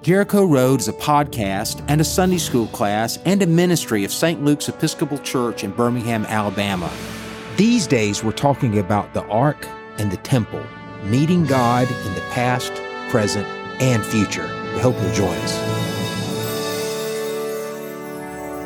Jericho Road is a podcast and a Sunday school class and a ministry of St. Luke's Episcopal Church in Birmingham, Alabama. These days, we're talking about the Ark and the Temple, meeting God in the past, present, and future. We hope you'll join us.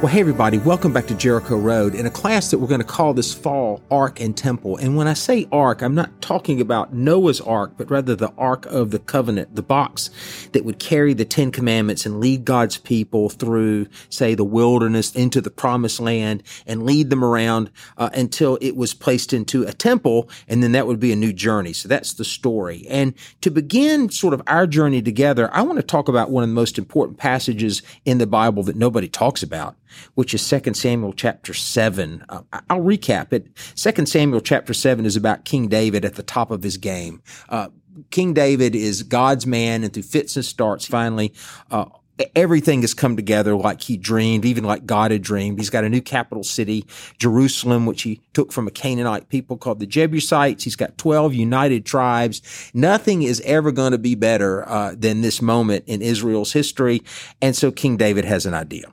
Well, hey, everybody, welcome back to Jericho Road in a class that we're going to call this fall Ark and Temple. And when I say Ark, I'm not talking about Noah's Ark, but rather the Ark of the Covenant, the box that would carry the Ten Commandments and lead God's people through, say, the wilderness into the promised land and lead them around uh, until it was placed into a temple. And then that would be a new journey. So that's the story. And to begin sort of our journey together, I want to talk about one of the most important passages in the Bible that nobody talks about which is 2 Samuel chapter 7. Uh, I'll recap it. 2 Samuel chapter 7 is about King David at the top of his game. Uh, King David is God's man, and through fits and starts, finally, uh, everything has come together like he dreamed, even like God had dreamed. He's got a new capital city, Jerusalem, which he took from a Canaanite people called the Jebusites. He's got 12 united tribes. Nothing is ever going to be better uh, than this moment in Israel's history. And so King David has an idea.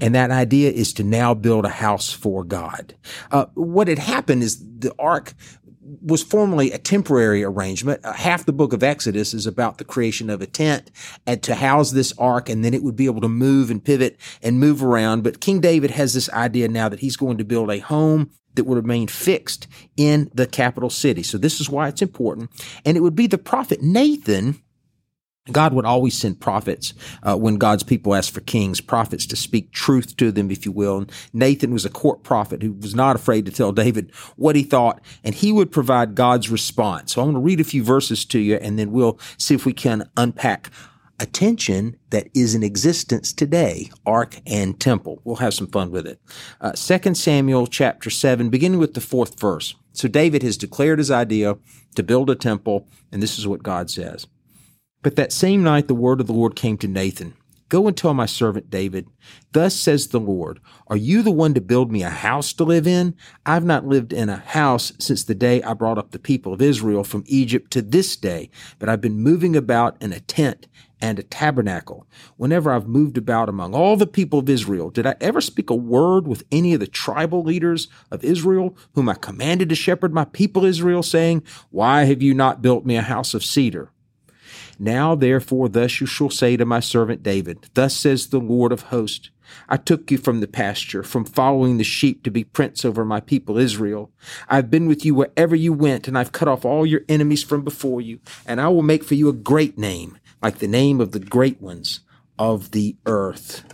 And that idea is to now build a house for God. Uh, what had happened is the ark was formerly a temporary arrangement. Uh, half the book of Exodus is about the creation of a tent and to house this ark, and then it would be able to move and pivot and move around. But King David has this idea now that he's going to build a home that would remain fixed in the capital city. So this is why it's important. And it would be the prophet Nathan God would always send prophets uh, when God's people asked for kings, prophets to speak truth to them, if you will. And Nathan was a court prophet who was not afraid to tell David what he thought, and he would provide God's response. So I'm going to read a few verses to you, and then we'll see if we can unpack a tension that is in existence today, ark and temple. We'll have some fun with it. Uh, 2 Samuel chapter 7, beginning with the fourth verse. So David has declared his idea to build a temple, and this is what God says. But that same night the word of the Lord came to Nathan. Go and tell my servant David, Thus says the Lord, Are you the one to build me a house to live in? I've not lived in a house since the day I brought up the people of Israel from Egypt to this day, but I've been moving about in a tent and a tabernacle. Whenever I've moved about among all the people of Israel, did I ever speak a word with any of the tribal leaders of Israel, whom I commanded to shepherd my people Israel, saying, Why have you not built me a house of cedar? Now therefore thus you shall say to my servant David, Thus says the Lord of hosts, I took you from the pasture, from following the sheep to be prince over my people Israel. I've been with you wherever you went, and I've cut off all your enemies from before you, and I will make for you a great name, like the name of the great ones of the earth.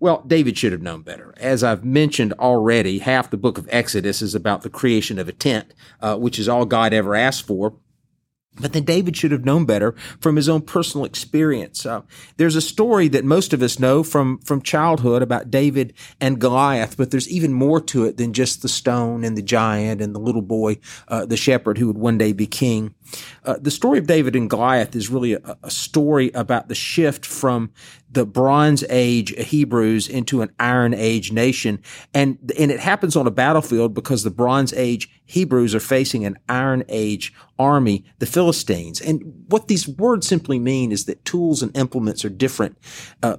Well, David should have known better. As I've mentioned already, half the book of Exodus is about the creation of a tent, uh, which is all God ever asked for. But then David should have known better from his own personal experience. Uh, there's a story that most of us know from, from childhood about David and Goliath, but there's even more to it than just the stone and the giant and the little boy, uh, the shepherd who would one day be king. Uh, the story of David and Goliath is really a, a, story about the shift from the Bronze Age Hebrews into an Iron Age nation, and and it happens on a battlefield because the Bronze Age Hebrews are facing an Iron Age army, the Philistines. And what these words simply mean is that tools and implements are different. Uh,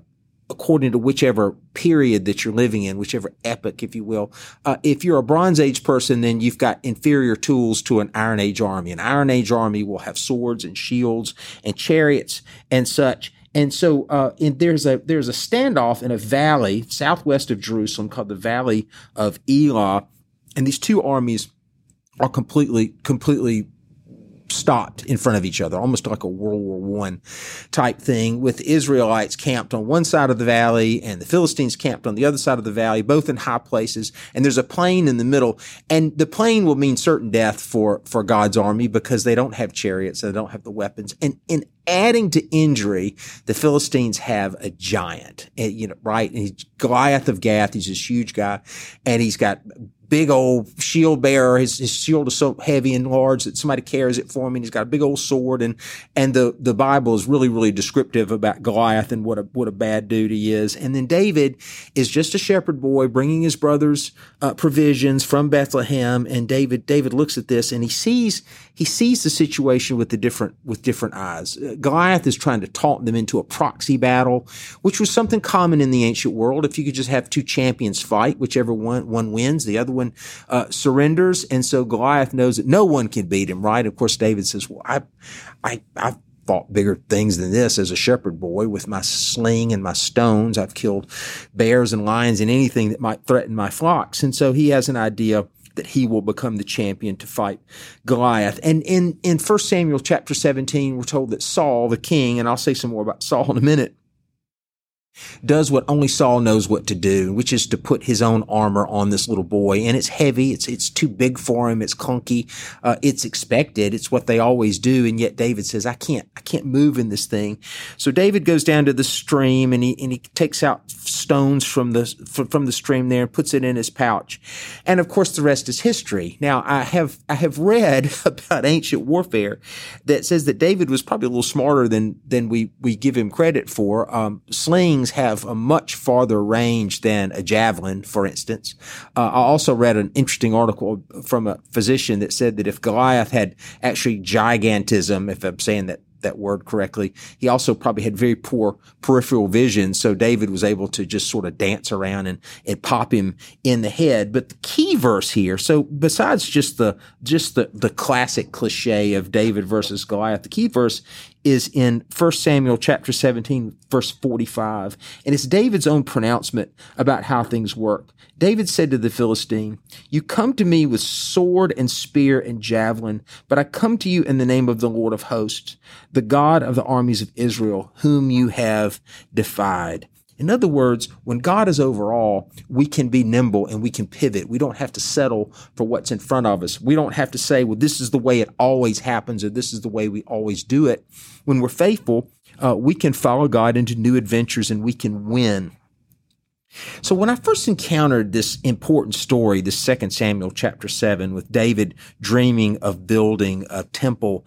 according to whichever period that you're living in, whichever epoch, if you will. Uh, if you're a Bronze Age person, then you've got inferior tools to an Iron Age army. An Iron Age army will have swords and shields and chariots and such. And so uh, there's a there's a standoff in a valley southwest of Jerusalem called the Valley of Elah, and these two armies are completely completely stopped in front of each other, almost like a World War One type thing, with Israelites camped on one side of the valley and the Philistines camped on the other side of the valley, both in high places. And there's a plain in the middle, and the plain will mean certain death for for God's army because they don't have chariots, they don't have the weapons, and in adding to injury, the Philistines have a giant, eh, you know, right? And he's Goliath of Gath. He's this huge guy, and he's got big old shield bearer. His, his shield is so heavy and large that somebody carries it for him. And he's got a big old sword. And, and the, the Bible is really, really descriptive about Goliath and what a, what a bad dude he is. And then David is just a shepherd boy bringing his brothers uh, provisions from Bethlehem. And David, David looks at this and he sees, he sees the situation with the different, with different eyes. Uh, Goliath is trying to taunt them into a proxy battle, which was something common in the ancient world. If you could just have two champions fight, whichever one, one wins, the other one uh, surrenders. And so Goliath knows that no one can beat him, right? Of course, David says, well, I, I, I've fought bigger things than this as a shepherd boy with my sling and my stones. I've killed bears and lions and anything that might threaten my flocks. And so he has an idea that he will become the champion to fight Goliath. And in, in 1 Samuel chapter 17, we're told that Saul, the king, and I'll say some more about Saul in a minute, does what only Saul knows what to do, which is to put his own armor on this little boy. And it's heavy. It's, it's too big for him. It's clunky. Uh, it's expected. It's what they always do. And yet David says, I can't, I can't move in this thing. So David goes down to the stream and he, and he takes out stones from the, from the stream there and puts it in his pouch. And of course, the rest is history. Now, I have, I have read about ancient warfare that says that David was probably a little smarter than, than we, we give him credit for. Um, have a much farther range than a javelin, for instance. Uh, I also read an interesting article from a physician that said that if Goliath had actually gigantism, if I'm saying that that word correctly. He also probably had very poor peripheral vision. So David was able to just sort of dance around and, and pop him in the head. But the key verse here, so besides just the, just the, the classic cliche of David versus Goliath, the key verse is in 1 Samuel chapter 17, verse 45. And it's David's own pronouncement about how things work. David said to the Philistine, You come to me with sword and spear and javelin, but I come to you in the name of the Lord of hosts, the God of the armies of Israel, whom you have defied. In other words, when God is over all, we can be nimble and we can pivot. We don't have to settle for what's in front of us. We don't have to say, well, this is the way it always happens or this is the way we always do it. When we're faithful, uh, we can follow God into new adventures and we can win. So when I first encountered this important story, this second Samuel chapter seven with David dreaming of building a temple,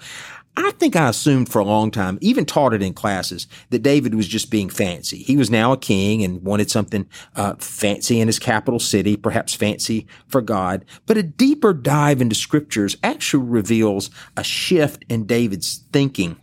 I think I assumed for a long time, even taught it in classes, that David was just being fancy. He was now a king and wanted something uh, fancy in his capital city, perhaps fancy for God. But a deeper dive into scriptures actually reveals a shift in David's thinking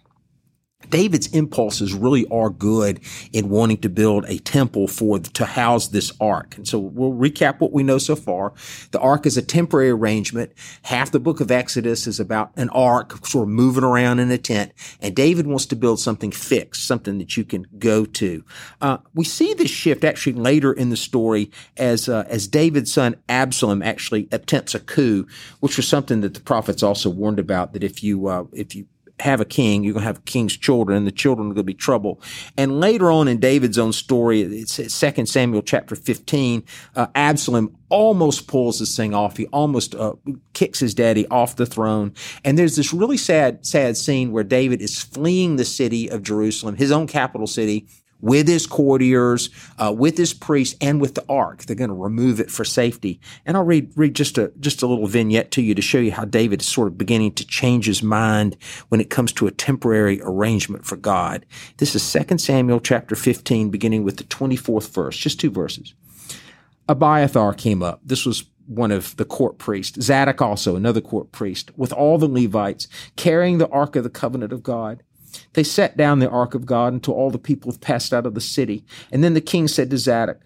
David's impulses really are good in wanting to build a temple for to house this ark. And so we'll recap what we know so far. The ark is a temporary arrangement. Half the book of Exodus is about an ark sort of moving around in a tent. And David wants to build something fixed, something that you can go to. Uh, we see this shift actually later in the story as uh, as David's son Absalom actually attempts a coup, which was something that the prophets also warned about. That if you uh, if you have a king, you're going to have king's children, and the children are going to be trouble. And later on in David's own story, it's 2 Samuel chapter 15, uh, Absalom almost pulls this thing off. He almost uh, kicks his daddy off the throne. And there's this really sad, sad scene where David is fleeing the city of Jerusalem, his own capital city, with his courtiers, uh, with his priests, and with the ark. They're going to remove it for safety. And I'll read read just a just a little vignette to you to show you how David is sort of beginning to change his mind when it comes to a temporary arrangement for God. This is 2 Samuel chapter 15, beginning with the 24th verse, just two verses. Abiathar came up. This was one of the court priests. Zadok also, another court priest, with all the Levites, carrying the ark of the covenant of God. They set down the ark of God until all the people have passed out of the city. And then the king said to Zadok,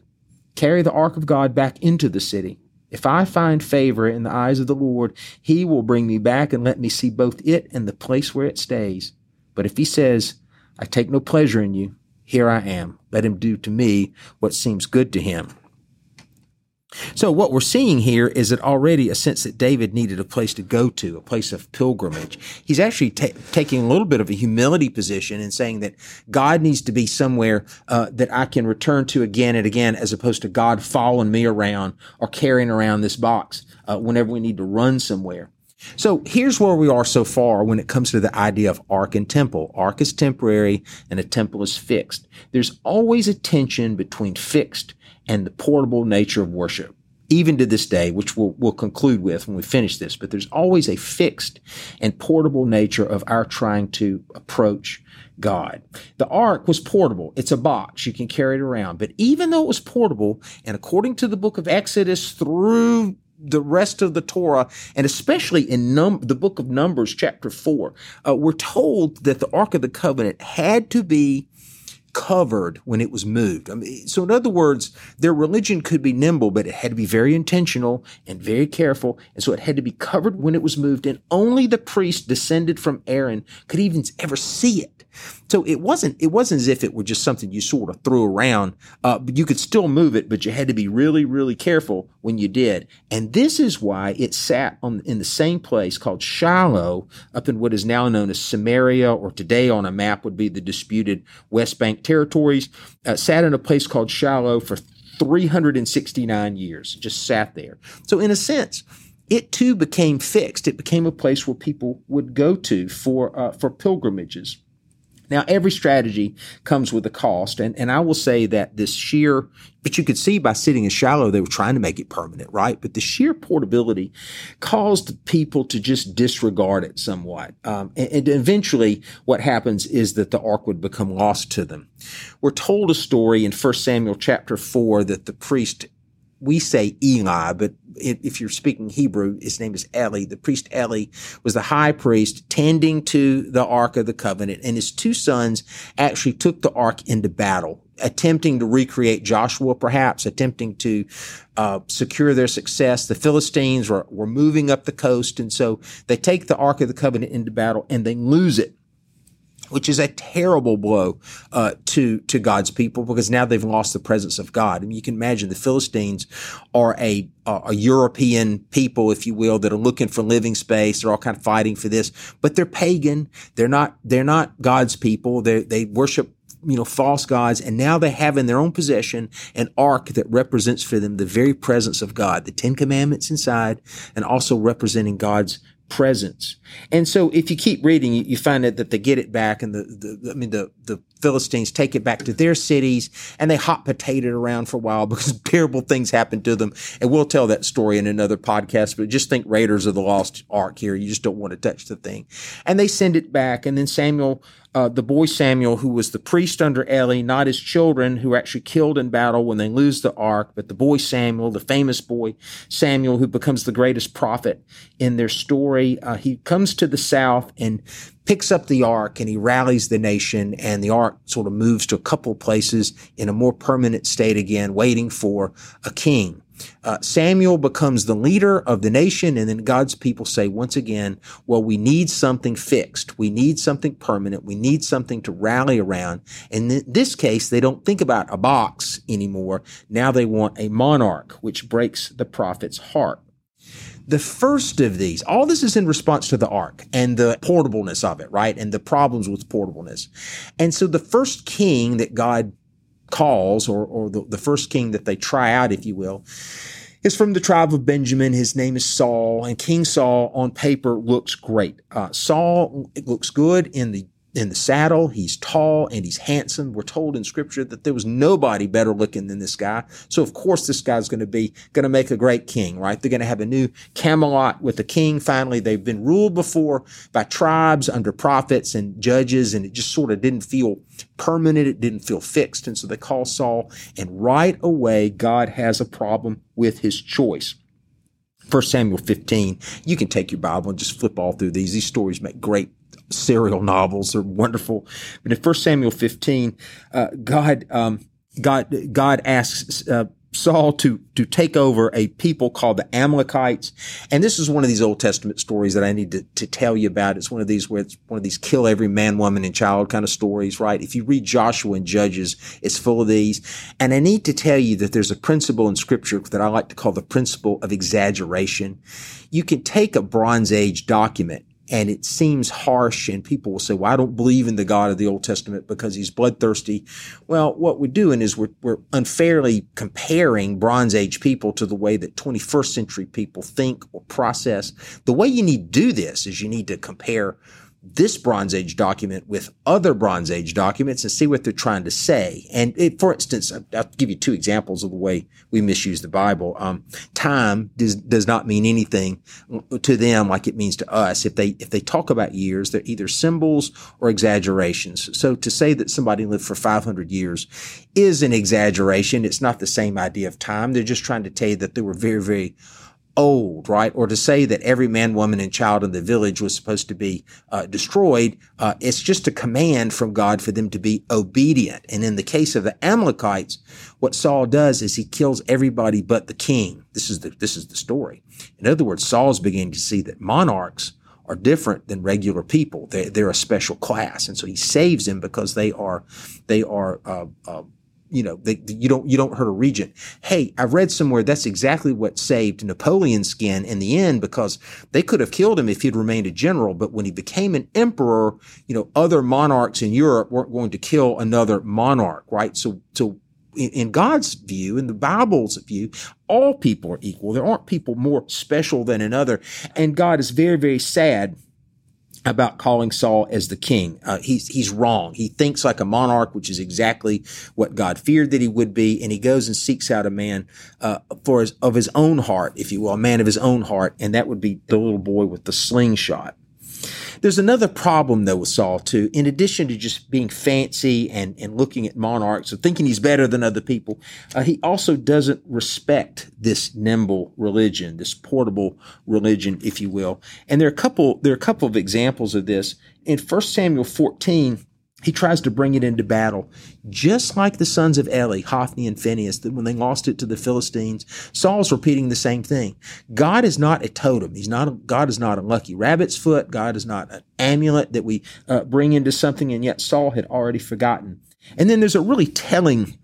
Carry the ark of God back into the city. If I find favor in the eyes of the Lord, he will bring me back and let me see both it and the place where it stays. But if he says, I take no pleasure in you, here I am. Let him do to me what seems good to him. So what we're seeing here is that already a sense that David needed a place to go to, a place of pilgrimage. He's actually ta- taking a little bit of a humility position and saying that God needs to be somewhere uh, that I can return to again and again, as opposed to God following me around or carrying around this box uh, whenever we need to run somewhere. So here's where we are so far when it comes to the idea of ark and temple. Ark is temporary and a temple is fixed. There's always a tension between fixed and the portable nature of worship. even to this day, which we'll, we'll conclude with when we finish this, but there's always a fixed and portable nature of our trying to approach God. The ark was portable. It's a box. You can carry it around. But even though it was portable, and according to the book of Exodus through the rest of the Torah, and especially in num- the book of Numbers, chapter 4, uh, we're told that the Ark of the Covenant had to be covered when it was moved. I mean, so in other words, their religion could be nimble, but it had to be very intentional and very careful. And so it had to be covered when it was moved. And only the priest descended from Aaron could even ever see it. So it wasn't it wasn't as if it were just something you sort of threw around. Uh, you could still move it, but you had to be really really careful when you did. And this is why it sat on in the same place called Shiloh up in what is now known as Samaria, or today on a map would be the disputed West Bank territories. Uh, sat in a place called Shiloh for 369 years. Just sat there. So in a sense it too became fixed. It became a place where people would go to for uh, for pilgrimages. Now, every strategy comes with a cost, and, and I will say that this sheer, but you could see by sitting in Shiloh, they were trying to make it permanent, right? But the sheer portability caused people to just disregard it somewhat. Um, and, and eventually, what happens is that the ark would become lost to them. We're told a story in 1 Samuel chapter 4 that the priest we say Eli, but if you're speaking Hebrew, his name is Eli. The priest Eli was the high priest tending to the Ark of the Covenant, and his two sons actually took the Ark into battle, attempting to recreate Joshua, perhaps, attempting to uh, secure their success. The Philistines were, were moving up the coast, and so they take the Ark of the Covenant into battle and they lose it which is a terrible blow uh, to to God's people because now they've lost the presence of God. I mean, you can imagine the Philistines are a a European people, if you will, that are looking for living space. They're all kind of fighting for this, but they're pagan. They're not they're not God's people. They they worship you know, false gods, and now they have in their own possession an ark that represents for them the very presence of God, the Ten Commandments inside, and also representing God's presence. And so if you keep reading, you, find that, that they get it back and the, the, I mean, the, the Philistines take it back to their cities and they hot potato it around for a while because terrible things happen to them. And we'll tell that story in another podcast, but just think Raiders of the Lost Ark here. You just don't want to touch the thing. And they send it back. And then Samuel uh, the boy Samuel, who was the priest under Eli, not his children who actually killed in battle when they lose the ark, but the boy Samuel, the famous boy Samuel, who becomes the greatest prophet in their story. Uh, he comes to the south and picks up the ark and he rallies the nation and the ark sort of moves to a couple places in a more permanent state again, waiting for a king. Uh, Samuel becomes the leader of the nation, and then God's people say once again, well, we need something fixed. We need something permanent. We need something to rally around. And in this case, they don't think about a box anymore. Now they want a monarch, which breaks the prophet's heart. The first of these, all this is in response to the ark and the portableness of it, right? And the problems with portableness. And so the first king that God calls, or, or the, the first king that they try out, if you will, is from the tribe of Benjamin. His name is Saul, and King Saul on paper looks great. Uh, Saul looks good in the in the saddle. He's tall and he's handsome. We're told in scripture that there was nobody better looking than this guy. So of course this guy's going to be, going to make a great king, right? They're going to have a new Camelot with a king. Finally, they've been ruled before by tribes under prophets and judges, and it just sort of didn't feel permanent. It didn't feel fixed. And so they call Saul, and right away, God has a problem with his choice. 1 Samuel 15. You can take your Bible and just flip all through these. These stories make great serial novels are wonderful. But in 1 Samuel 15, uh, God, um, God, God asks, uh, Saul to to take over a people called the Amalekites. And this is one of these Old Testament stories that I need to, to tell you about. It's one of these where it's one of these kill every man, woman, and child kind of stories, right? If you read Joshua and Judges, it's full of these. And I need to tell you that there's a principle in scripture that I like to call the principle of exaggeration. You can take a Bronze Age document and it seems harsh and people will say, well, I don't believe in the God of the Old Testament because he's bloodthirsty. Well, what we're doing is we're, we're unfairly comparing Bronze Age people to the way that 21st century people think or process. The way you need to do this is you need to compare this Bronze Age document with other Bronze Age documents and see what they're trying to say. And it, for instance, I'll give you two examples of the way we misuse the Bible. Um, time does, does not mean anything to them like it means to us. If they, if they talk about years, they're either symbols or exaggerations. So to say that somebody lived for 500 years is an exaggeration. It's not the same idea of time. They're just trying to tell you that they were very, very old, right? Or to say that every man, woman, and child in the village was supposed to be uh, destroyed, uh, it's just a command from God for them to be obedient. And in the case of the Amalekites, what Saul does is he kills everybody but the king. This is the this is the story. In other words, Saul's beginning to see that monarchs are different than regular people. They're, they're a special class, and so he saves them because they are they are uh, uh you know, they, you don't, you don't hurt a regent. Hey, I read somewhere that's exactly what saved Napoleon's skin in the end because they could have killed him if he'd remained a general. But when he became an emperor, you know, other monarchs in Europe weren't going to kill another monarch, right? So, so in God's view, in the Bible's view, all people are equal. There aren't people more special than another. And God is very, very sad about calling Saul as the king. Uh, he's he's wrong. He thinks like a monarch, which is exactly what God feared that he would be, and he goes and seeks out a man uh, for his, of his own heart, if you will, a man of his own heart, and that would be the little boy with the slingshot. There's another problem though with Saul too. In addition to just being fancy and, and looking at monarchs and thinking he's better than other people, uh, he also doesn't respect this nimble religion, this portable religion, if you will. And there are a couple, there are a couple of examples of this. In 1 Samuel 14, he tries to bring it into battle, just like the sons of Eli, Hophni and Phinehas, that when they lost it to the Philistines, Saul's repeating the same thing. God is not a totem. He's not. A, God is not a lucky rabbit's foot. God is not an amulet that we uh, bring into something, and yet Saul had already forgotten. And then there's a really telling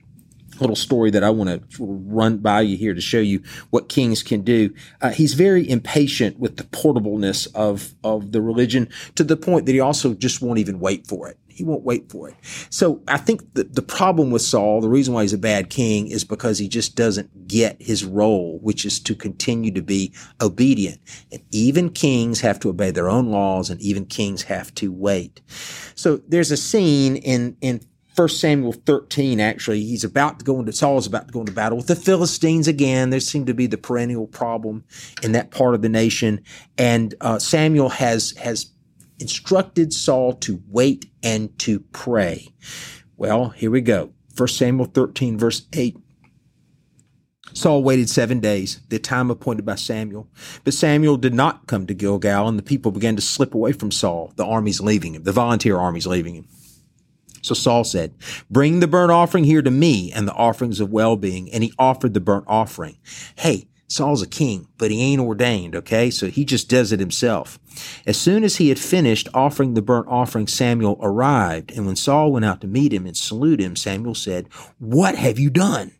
little story that I want to run by you here to show you what kings can do. Uh, he's very impatient with the portableness of of the religion to the point that he also just won't even wait for it. He won't wait for it. So I think the, the problem with Saul, the reason why he's a bad king is because he just doesn't get his role, which is to continue to be obedient. And even kings have to obey their own laws and even kings have to wait. So there's a scene in, in First Samuel 13, actually, he's about to go into, Saul is about to go into battle with the Philistines again. There seemed to be the perennial problem in that part of the nation. And uh, Samuel has, has instructed Saul to wait and to pray. Well, here we go. First Samuel 13, verse 8. Saul waited seven days, the time appointed by Samuel. But Samuel did not come to Gilgal, and the people began to slip away from Saul. The army's leaving him, the volunteer army's leaving him. So Saul said, bring the burnt offering here to me and the offerings of well-being. And he offered the burnt offering. Hey, Saul's a king, but he ain't ordained, okay? So he just does it himself. As soon as he had finished offering the burnt offering, Samuel arrived. And when Saul went out to meet him and salute him, Samuel said, What have you done?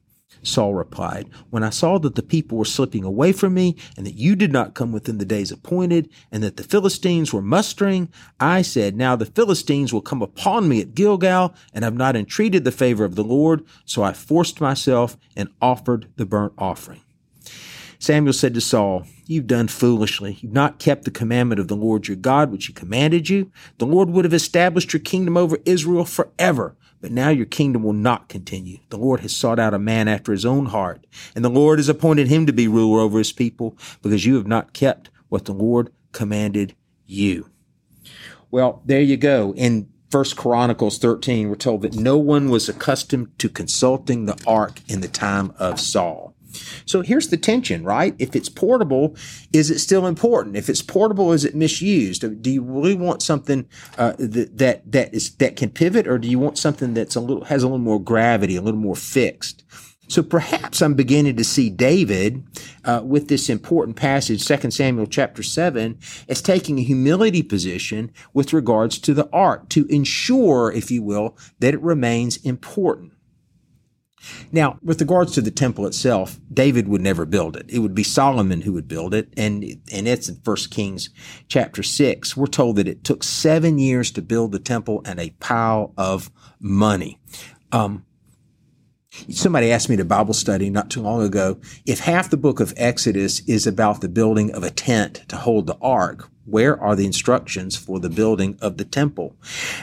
Saul replied, When I saw that the people were slipping away from me, and that you did not come within the days appointed, and that the Philistines were mustering, I said, Now the Philistines will come upon me at Gilgal, and have not entreated the favor of the Lord. So I forced myself and offered the burnt offering. Samuel said to Saul, You've done foolishly. You've not kept the commandment of the Lord your God, which he commanded you. The Lord would have established your kingdom over Israel forever. But now your kingdom will not continue. The Lord has sought out a man after his own heart, and the Lord has appointed him to be ruler over his people because you have not kept what the Lord commanded you. Well, there you go. In First Chronicles 13, we're told that no one was accustomed to consulting the ark in the time of Saul. So here's the tension, right? If it's portable, is it still important? If it's portable, is it misused? Do you really want something uh, that that that is that can pivot, or do you want something that's a little has a little more gravity, a little more fixed? So perhaps I'm beginning to see David uh, with this important passage, 2 Samuel chapter 7, as taking a humility position with regards to the ark to ensure, if you will, that it remains important. Now, with regards to the temple itself, David would never build it. It would be Solomon who would build it. And, and it's in 1 Kings chapter 6. We're told that it took seven years to build the temple and a pile of money. Um, somebody asked me a Bible study not too long ago if half the book of Exodus is about the building of a tent to hold the ark, Where are the instructions for the building of the temple?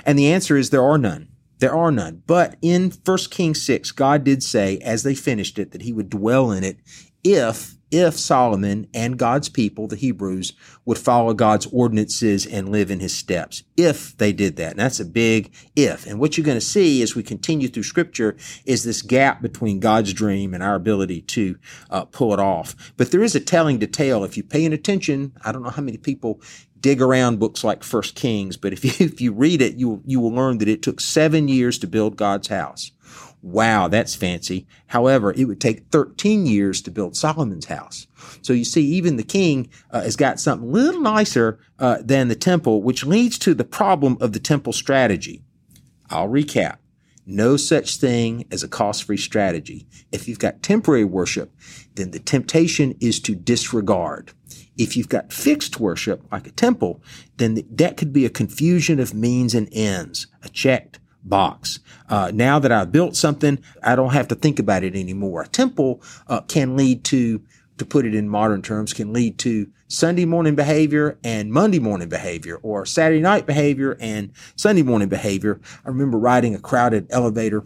And the answer is there are none. There are none. But in 1 Kings 6, God did say, as they finished it, that he would dwell in it if if Solomon and God's people, the Hebrews, would follow God's ordinances and live in his steps. If they did that. And that's a big if. And what you're going to see as we continue through scripture is this gap between God's dream and our ability to uh, pull it off. But there is a telling detail. If you're paying attention, I don't know how many people dig around books like First Kings, but if you, if you read it, you, you will learn that it took seven years to build God's house. Wow, that's fancy. However, it would take 13 years to build Solomon's house. So you see, even the king uh, has got something a little nicer uh, than the temple, which leads to the problem of the temple strategy. I'll recap. No such thing as a cost free strategy. If you've got temporary worship, then the temptation is to disregard. If you've got fixed worship, like a temple, then that could be a confusion of means and ends, a checked box. Uh, now that I've built something, I don't have to think about it anymore. A temple uh, can lead to, to put it in modern terms, can lead to Sunday morning behavior and Monday morning behavior, or Saturday night behavior and Sunday morning behavior. I remember riding a crowded elevator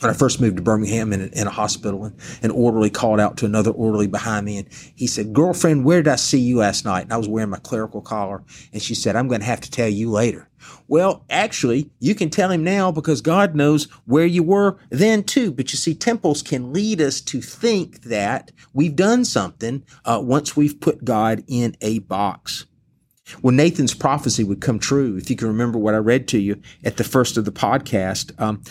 when I first moved to Birmingham in in a hospital, and an orderly called out to another orderly behind me, and he said, "Girlfriend, where did I see you last night?" And I was wearing my clerical collar, and she said, "I'm going to have to tell you later." Well, actually, you can tell him now because God knows where you were then too. But you see, temples can lead us to think that we've done something uh, once we've put God in a box. Well, Nathan's prophecy would come true. If you can remember what I read to you at the first of the podcast, um,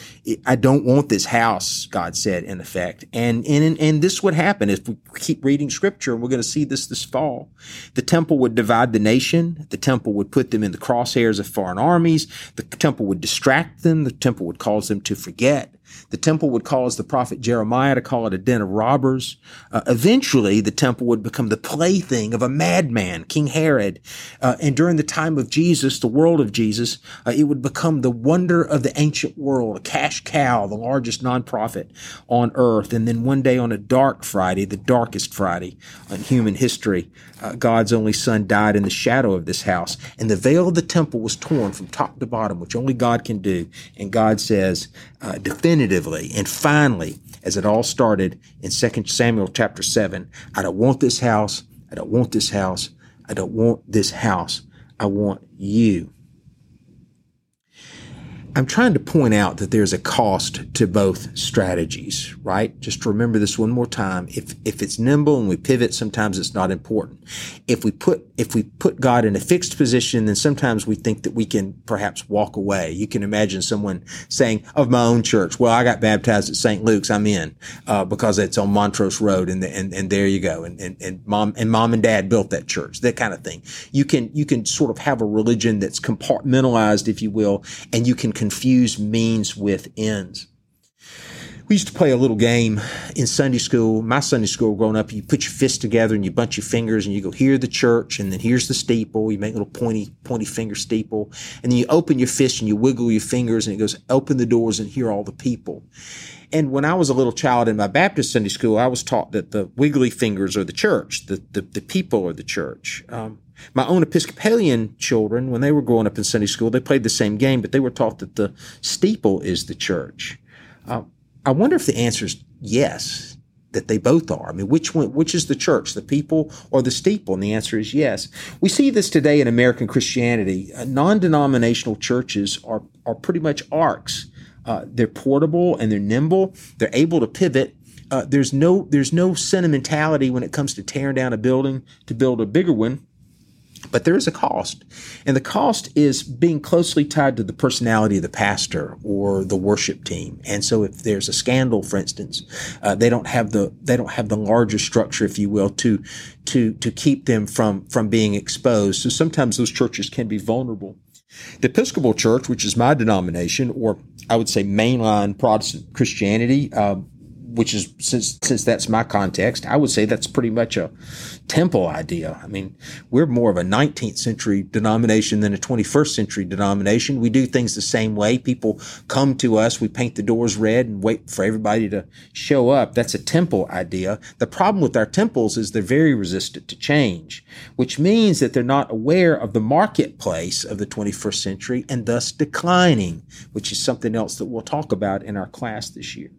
I don't want this house, God said, in effect. And, and, and this would happen if we keep reading scripture, and we're going to see this this fall. The temple would divide the nation. The temple would put them in the crosshairs of foreign armies. The temple would distract them. The temple would cause them to forget. The temple would cause the prophet Jeremiah to call it a den of robbers. Uh, eventually, the temple would become the plaything of a madman, King Herod. Uh, and during the time of Jesus, the world of Jesus, uh, it would become the wonder of the ancient world, a cash cow, the largest nonprofit on earth. And then one day on a dark Friday, the darkest Friday in human history, uh, God's only son died in the shadow of this house. And the veil of the temple was torn from top to bottom, which only God can do. And God says, uh, definitively and finally, as it all started in 2 Samuel chapter 7, I don't want this house. I don't want this house. I don't want this house. I want you. I'm trying to point out that there's a cost to both strategies, right? Just remember this one more time. If, if it's nimble and we pivot, sometimes it's not important. If we put, if we put God in a fixed position, then sometimes we think that we can perhaps walk away. You can imagine someone saying of my own church, well, I got baptized at St. Luke's. I'm in, uh, because it's on Montrose Road and, and, and there you go. And, and, and mom, and mom and dad built that church, that kind of thing. You can, you can sort of have a religion that's compartmentalized, if you will, and you can confuse means with ends. We used to play a little game in Sunday school. My Sunday school growing up, you put your fists together and you bunch your fingers and you go, here the church, and then here's the steeple. You make a little pointy, pointy finger steeple. And then you open your fist and you wiggle your fingers and it goes, open the doors and hear all the people. And when I was a little child in my Baptist Sunday school, I was taught that the wiggly fingers are the church, the, the, the people are the church. Um, my own Episcopalian children, when they were growing up in Sunday school, they played the same game, but they were taught that the steeple is the church. Uh, I wonder if the answer is yes, that they both are. I mean, which one, which is the church, the people or the steeple? And the answer is yes. We see this today in American Christianity. Uh, non-denominational churches are, are pretty much arks. Uh, they're portable and they're nimble. They're able to pivot. Uh, there's no, there's no sentimentality when it comes to tearing down a building to build a bigger one. But there is a cost. And the cost is being closely tied to the personality of the pastor or the worship team. And so if there's a scandal, for instance, uh, they don't have the, they don't have the larger structure, if you will, to, to, to keep them from, from being exposed. So sometimes those churches can be vulnerable. The Episcopal Church, which is my denomination, or I would say mainline Protestant Christianity, uh, which is since since that's my context, I would say that's pretty much a temple idea. I mean, we're more of a 19th century denomination than a 21st century denomination. We do things the same way. People come to us, we paint the doors red and wait for everybody to show up. That's a temple idea. The problem with our temples is they're very resistant to change, which means that they're not aware of the marketplace of the 21st century and thus declining, which is something else that we'll talk about in our class this year.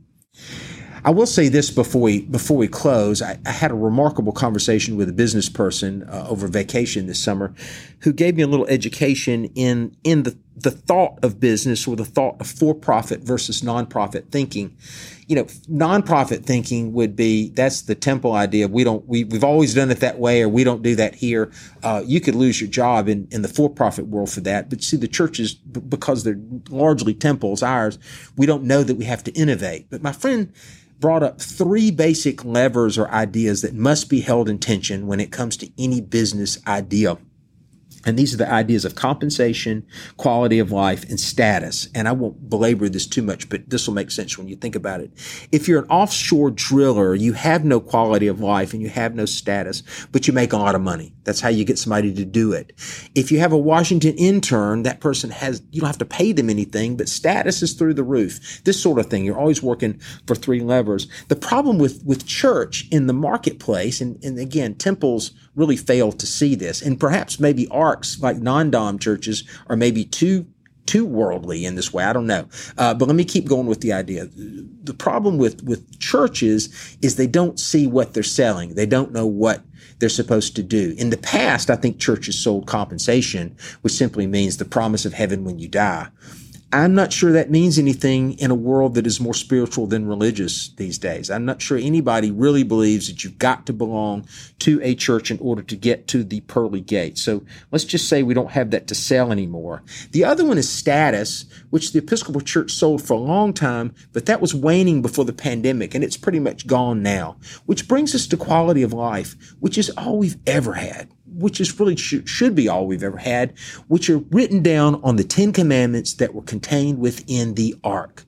I will say this before we before we close. I, I had a remarkable conversation with a business person uh, over vacation this summer, who gave me a little education in in the the thought of business or the thought of for profit versus nonprofit thinking. You know, nonprofit thinking would be that's the temple idea. We don't we we've always done it that way, or we don't do that here. Uh, you could lose your job in in the for profit world for that. But see, the churches because they're largely temples, ours, we don't know that we have to innovate. But my friend brought up three basic levers or ideas that must be held in tension when it comes to any business idea. And these are the ideas of compensation, quality of life, and status. And I won't belabor this too much, but this will make sense when you think about it. If you're an offshore driller, you have no quality of life and you have no status, but you make a lot of money. That's how you get somebody to do it. If you have a Washington intern, that person has, you don't have to pay them anything, but status is through the roof. This sort of thing. You're always working for three levers. The problem with, with church in the marketplace, and, and again, temples really fail to see this, and perhaps maybe like non-dom churches are maybe too too worldly in this way. I don't know. Uh, but let me keep going with the idea. The problem with, with churches is they don't see what they're selling. They don't know what they're supposed to do. In the past, I think churches sold compensation, which simply means the promise of heaven when you die. I'm not sure that means anything in a world that is more spiritual than religious these days. I'm not sure anybody really believes that you've got to belong to a church in order to get to the pearly gate. So let's just say we don't have that to sell anymore. The other one is status, which the Episcopal Church sold for a long time, but that was waning before the pandemic and it's pretty much gone now, which brings us to quality of life, which is all we've ever had which is really sh- should be all we've ever had, which are written down on the Ten Commandments that were contained within the ark.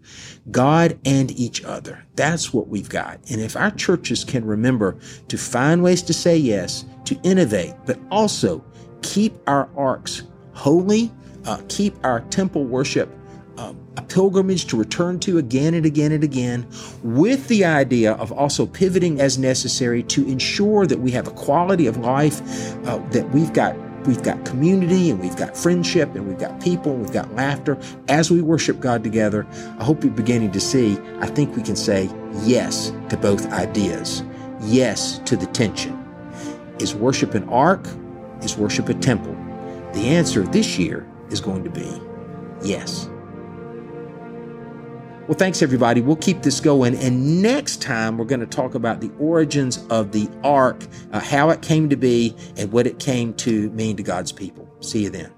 God and each other. That's what we've got. And if our churches can remember to find ways to say yes, to innovate, but also keep our arks holy, uh, keep our temple worship a pilgrimage to return to again and again and again, with the idea of also pivoting as necessary to ensure that we have a quality of life, uh, that we've got we've got community and we've got friendship and we've got people and we've got laughter as we worship God together. I hope you're beginning to see. I think we can say yes to both ideas. Yes to the tension. Is worship an ark? Is worship a temple? The answer this year is going to be yes. Well, thanks everybody. We'll keep this going. And next time, we're going to talk about the origins of the ark, uh, how it came to be, and what it came to mean to God's people. See you then.